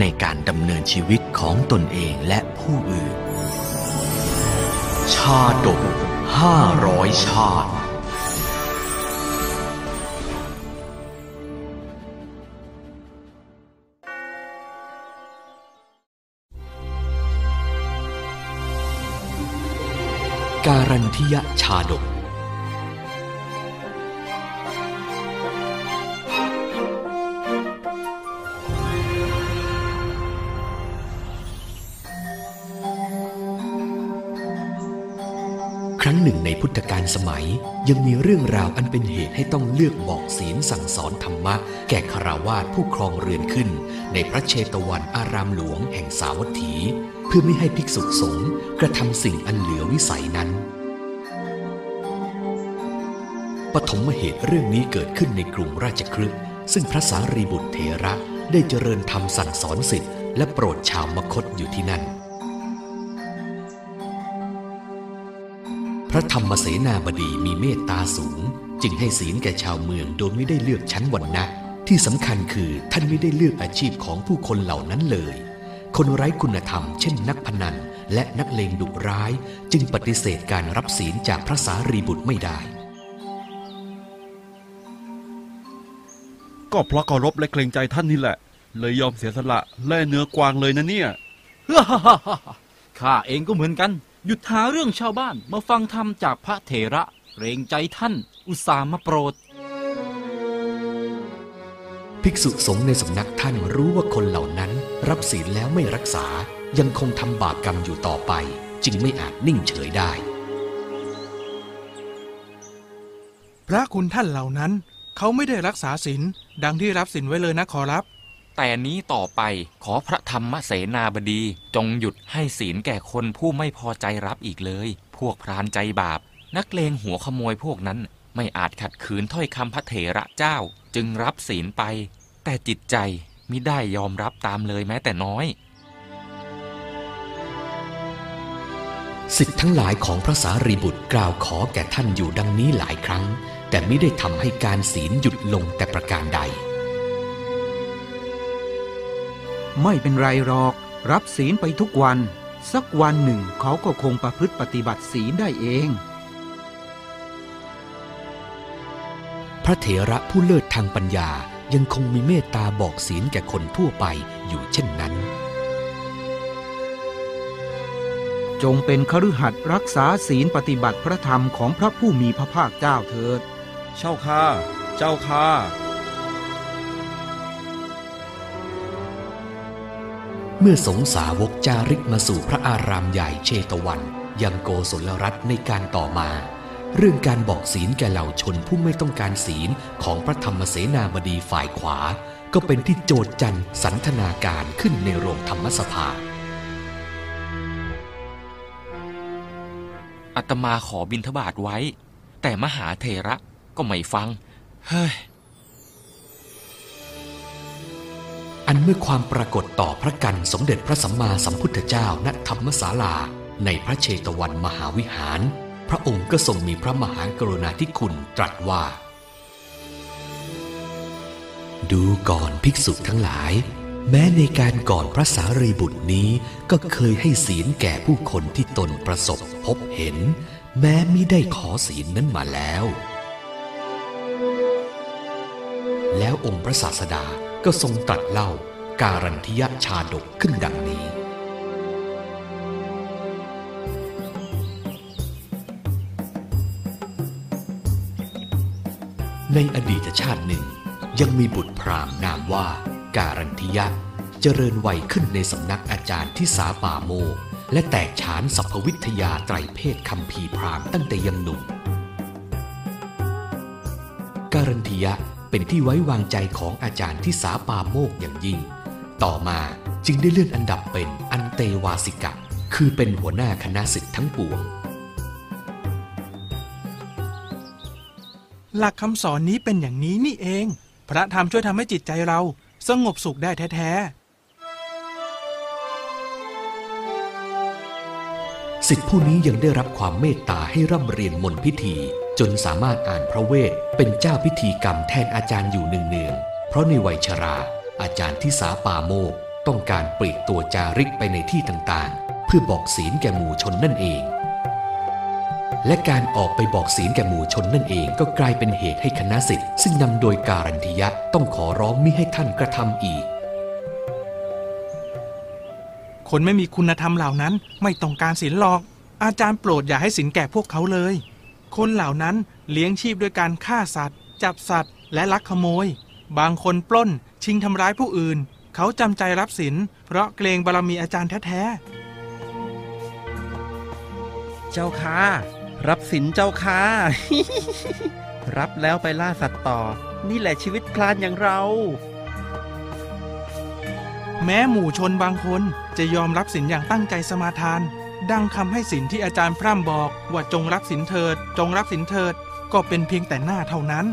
ในการดำเนินชีวิตของตนเองและผู้อื่น ชาดกห้าร้อยชาติ การันทิยชาดก ในพุทธกาลสมัยยังมีเรื่องราวอันเป็นเหตุให้ต้องเลือกบอกศีลสั่งสอนธรรมะ แก่คาราวาสผู้ครองเรือนขึ้น ในพระเชตวันอารามหลวงแห่งสาวัตถี เพื่อไม่ให้ภิกษุสงฆ์กระทำสิ่งอันเหลือวิสัยนั้น ปฐมเหตุเรื่องนี้เกิดขึ้นในกรุงราชคฤห์ซึ่งพระสารีบุตรเถระได้เจริญธรรมสั่งสอนสิทธิ์และโปรดชาวมคตอยู่ที่นั่น ระธรรมเสนาบดีมีเมตตาสูง จึงให้ศีลแก่ชาวเมืองโดยไม่ได้เลือกชั้นวรรณะ ที่สำคัญคือท่านไม่ได้เลือกอาชีพของผู้คนเหล่านั้นเลย คนไร้คุณธรรม เช่นนักพนัน และนักเลงดุร้าย จึงปฏิเสธการรับศีลจากพระสารีบุตรไม่ได้ ก็เพราะเคารพและเกรงใจท่านนี่แหละ เลยยอมเสียสละแล่เนื้อกวางเลยนะเนี่ยข้าเองก็เหมือนกัน หยุดหาเรื่องชาวบ้านมาฟังธรรมจากพระเถระเกรงใจท่าน อุตส่าห์มาโปรด ภิกษุสงฆ์ในสำนักท่านรู้ว่าคนเหล่านั้น รับศีลแล้วไม่รักษายังคงทำบาปกรรมอยู่ต่อไป จึงไม่อาจนิ่งเฉยได้ พระคุณท่านเหล่านั้น เขาไม่ได้รักษาศีลดังที่รับศีลไว้เลยนะขอรับ แต่นี้ต่อไปขอพระธรรมเสนาบดีจงหยุดให้ศีลแก่คนผู้ไม่พอใจรับอีกเลย พวกพรานใจบาป นักเลงหัวขโมยพวกนั้น ไม่อาจขัดขืนถ้อยคำพระเถระเจ้า จึงรับศีลไป แต่จิตใจมิได้ยอมรับตามเลยแม้แต่น้อยสิทธิ์ทั้งหลายของพระสารีบุตรกล่าวขอแก่ท่านอยู่ดังนี้หลายครั้ง แต่ไม่ได้ทำให้การศีลหยุดลงแต่ประการใด ไม่เป็นไรหรอก รับศีลไปทุกวัน สักวันหนึ่งเขาก็คงประพฤติปฏิบัติศีลได้เอง พระเถระผู้เลิศทางปัญญายังคงมีเมตตาบอกศีลแก่คนทั่วไปอยู่เช่นนั้น จงเป็นคฤหัสถ์รักษาศีลปฏิบัติพระธรรมของพระผู้มีพระภาคเจ้าเถิด เจ้าค่ะ เจ้าค่ะ เมื่อสงสาวกจาริกมาสู่พระอารามใหญ่เชตวัน ยังโกศลรัฐในการต่อมา เรื่องการบอกศีลแก่เหล่าชนผู้ไม่ต้องการศีลของพระธรรมเสนาบดีฝ่ายขวา ก็เป็นที่โจทจันสันทนาการขึ้นในโรงธรรมสภาอาตมาขอบินทบาทไว้ แต่มหาเถระก็ไม่ฟัง เฮ้ย นเมื่อความปรากฏต่อพระกันสมเด็จพระสัมมาสัมพุทธเจ้าณธรรมศาลา ในพระเชตวันมหาวิหาร พระองค์ก็ทรงมีพระมหากรุณาธิคุณตรัสว่า ดูก่อนภิกษุทั้งหลาย แม้ในการก่อนพระสารีบุตรนี้ก็เคยให้ศีลแก่ผู้คนที่ตนประสบพบเห็น แม้มิได้ขอศีลนั้นมาแล้ว แล้วองค์พระศาสดา ก็ทรงตรัสเล่าการันทิยชาดกขึ้นดังนี้ ในอดีตชาติหนึ่ง ยังมีบุตรพราหมณ์นามว่าการันทิยะ เจริญวัยขึ้นในสำนักอาจารย์ที่สาป่าโม และแตกฉานสัพพวิทยาไตรเพศคำพีพราหมณ์ตั้งแต่ยังหนุ่ม การันทิยะ เป็นที่ไว้วางใจของอาจารย์ที่สาปาโมกอย่างยิ่ง ต่อมาจึงได้เลื่อนอันดับเป็นอันเตวาสิกะ คือเป็นหัวหน้าคณะสิทธิ์ทั้งปวง หลักคำสอนนี้เป็นอย่างนี้นี่เอง พระธรรมช่วยทำให้จิตใจเรา สงบสุขได้แท้ สิทธิผู้นี้ยังได้รับความเมตตาให้ร่ำเรียนมนต์พิธี จนสามารถอ่านพระเวท เป็นเจ้าพิธีกรรมแทนอาจารย์อยู่เนืองๆเพราะในวัยชรา อาจารย์ที่สาปาโมกต้องการปลีกตัวจาริกไปในที่ต่างๆ เพื่อบอกศีลแก่หมู่ชนนั่นเอง และการออกไปบอกศีลแก่หมู่ชนนั่นเองก็กลายเป็นเหตุให้คณะสิทธิ์ซึ่งนำโดยการันทิยะต้องขอร้องมิให้ท่านกระทำอีก คนไม่มีคุณธรรมเหล่านั้นไม่ต้องการศีลหรอก อาจารย์โปรดอย่าให้ศีลแก่พวกเขาเลย คนเหล่านั้นเลี้ยงชีพด้วยการฆ่าสัตว์ จับสัตว์ และลักขโมย บางคนปล้น ชิงทำร้ายผู้อื่น เขาจำใจรับศีลเพราะเกรงบารมีอาจารย์แท้ๆ เจ้าค่ะรับสินเจ้าค่ะรับแล้วไปล่าสัตว์ต่อ นี่แหละชีวิตพลานอย่างเรา แม้หมู่ชนบางคนจะยอมรับศีลอย่างตั้งใจสมาทาน ดังคำให้ศีลที่อาจารย์พร่ำบอกว่าจงรับศีลเถิด จงรับศีลเถิด ก็เป็นเพียงแต่หน้าเท่านั้น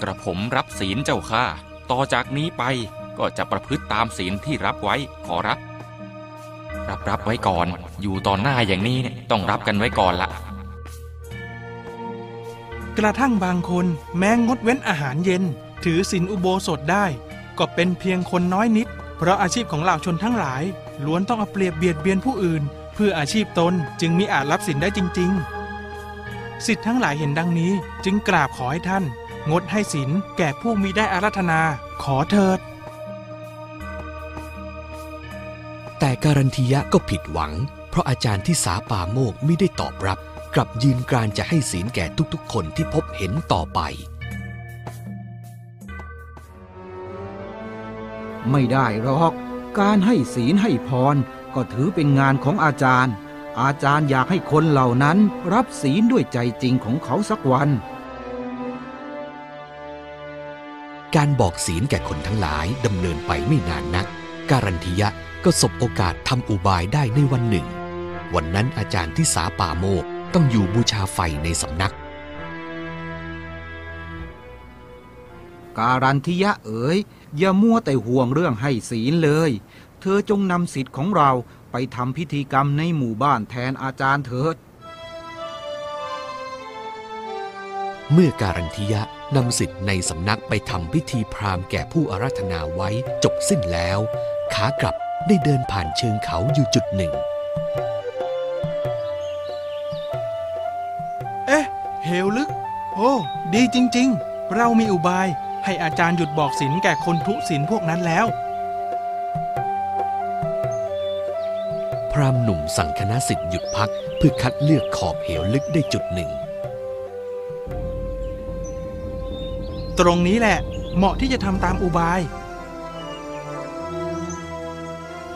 กระผมรับศีลเจ้าค่ะ ต่อจากนี้ไปก็จะประพฤติตามศีลที่รับไว้ขอรับ รับรับไว้ก่อน อยู่ต่อหน้าอย่างนี้เนี่ยต้องรับกันไว้ก่อนละกระทั่งบางคนแม้งดเว้นอาหารเย็น ถือศีลอุโบสถได้ ก็เป็นเพียงคนน้อยนิด เพราะอาชีพของเหล่าชนทั้งหลาย ล้วนต้องเอาเปรียบเบียดเบียนผู้อื่น เพื่ออาชีพตนจึงมิอาจรับศีลได้จริง ๆ สิทธิ์ทั้งหลายเห็นดังนี้จึงกราบขอให้ท่าน งดให้ศีลแก่ผู้มีได้อารัธนา ขอเถิด แต่การันทียะก็ผิดหวัง เพราะอาจารย์ที่สาป่าโมกไม่ได้ตอบรับ กลับยืนกรานจะให้ศีลแก่ทุกๆ คนที่พบเห็นต่อไป ไม่ได้หรอก การให้ศีลให้พร ก็ถือเป็นงานของอาจารย์ อาจารย์อยากให้คนเหล่านั้นรับศีลด้วยใจจริงของเขาสักวัน การบอกศีลแก่คนทั้งหลายดำเนินไปไม่นานนัก การันทียะก็สบโอกาสทำอุบายได้ในวันหนึ่ง วันนั้นอาจารย์ที่สาป่าโมกต้องอยู่บูชาไฟในสำนัก การันทิยะเอ๋ยอย่ามัวแต่ห่วงเรื่องให้ศีลเลย เธอจงนำสิทธิ์ของเราไปทำพิธีกรรมในหมู่บ้านแทนอาจารย์เถิด เมื่อการันทิยะนำสิทธิ์ในสำนักไปทำพิธีพราหมณ์แก่ผู้อาราธนาไว้จบสิ้นแล้ว ขากลับได้เดินผ่านเชิงเขาอยู่จุดหนึ่ง เอ๊ะ เหวลึก โอ้ ดีจริง ๆ เรามีอุบาย ให้อาจารย์หยุดบอกศีลแก่คนทุศีลพวกนั้นแล้ว พราหมณ์หนุ่มสั่งคณะสิทธิ์หยุดพักเพื่อคัดเลือกขอบเหวลึกได้จุดหนึ่ง ตรงนี้แหละเหมาะที่จะทำตามอุบาย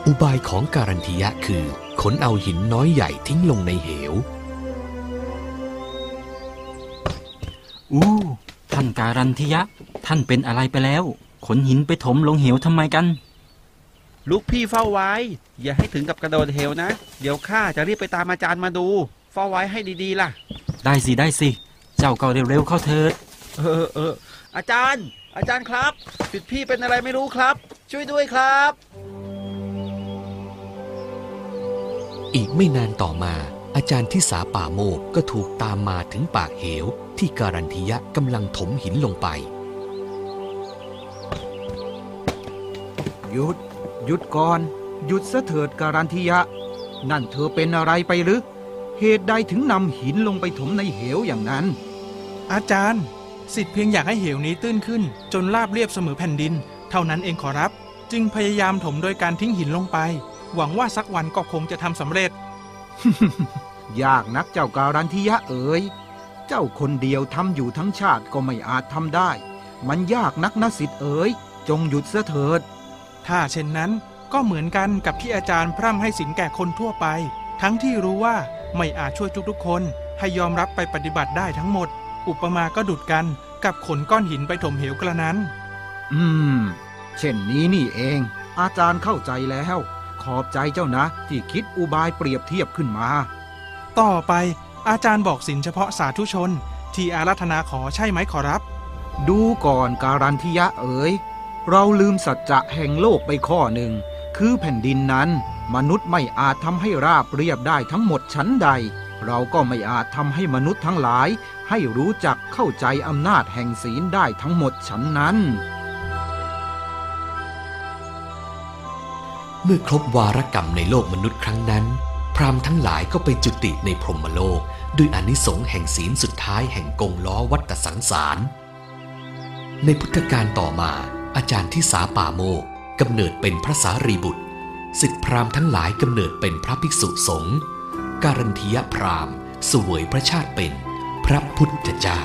อุบายของการันทิยะคือขนเอาหินน้อยใหญ่ทิ้งลงในเหว อู้ท่าน การันทิยะ ท่านเป็นอะไรไปแล้ว ขนหินไปถมลงเหวทำไมกัน ลูกพี่เฝ้าไว้ อย่าให้ถึงกับกระโดดเหวนะ เดี๋ยวข้าจะรีบไปตามอาจารย์มาดู เฝ้าไว้ให้ดีๆล่ะ ได้สิได้สิ เจ้าก็เร็วๆเข้าเถิด เออเอออาจารย์ อาจารย์ครับสิทธิพี่เป็นอะไรไม่รู้ครับ ช่วยด้วยครับ อีกไม่นานต่อมา อาจารย์ที่สาป่าโมกก็ถูกตามมาถึงปากเหวที่การันทิยะกำลังถมหินลงไป หยุด หยุดก่อน หยุดซะเถิดการันทิยะ นั่นเธอเป็นอะไรไปหรือ เหตุใดถึงนำหินลงไปถมในเหวอย่างนั้น อาจารย์ สิทธิ์เพียงอยากให้เหวนี้ตื้นขึ้น จนราบเรียบเสมอแผ่นดิน เท่านั้นเองขอรับ จึงพยายามถมโดยการทิ้งหินลงไป หวังว่าสักวันก็คงจะทำสำเร็จ ยากนักเจ้าการันทิยะเอ๋ย เจ้าคนเดียวทำอยู่ทั้งชาติก็ไม่อาจทำได้ มันยากนักนะสิทธิ์เอ๋ย จงหยุดเสียเถิด ถ้าเช่นนั้นก็เหมือนกันกับที่อาจารย์พร่ำให้สินแก่คนทั่วไป ทั้งที่รู้ว่าไม่อาจช่วยทุกๆคนให้ยอมรับไปปฏิบัติได้ทั้งหมด อุปมาก็ดุดกันกับขนก้อนหินไปถมเหวกระนั้น อืม เช่นนี้นี่เอง อาจารย์เข้าใจแล้ว ขอบใจเจ้านะ ที่คิดอุบายเปรียบเทียบขึ้นมา ต่อไปอาจารย์บอกสินเฉพาะสาธุชน ที่อาราธนาขอใช่ไหมขอรับ ดูก่อนการันทิยะเอ๋ย เราลืมสัจจะแห่งโลกไปข้อหนึ่ง คือแผ่นดินนั้น มนุษย์ไม่อาจทำให้ราบเรียบได้ทั้งหมดชั้นใด เราก็ไม่อาจทำให้มนุษย์ทั้งหลาย ให้รู้จักเข้าใจอำนาจแห่งศีลได้ทั้งหมดชั้นนั้น เมื่อครบวารกรรมในโลกมนุษย์ครั้งนั้น พราหมณ์ทั้งหลายก็ไปจุติในพรหมโลก ด้วยอนิสงส์แห่งศีลสุดท้ายแห่งกงล้อวัฏสังสาร ในพุทธกาลต่อมา อาจารย์ที่สาป่าโมกกำเนิดเป็นพระสารีบุตรสิทธิพราหมณ์ทั้งหลายกำเนิดเป็นพระภิกษุสงฆ์การันทียพราหมณ์สวยพระชาติเป็นพระพุทธเจ้า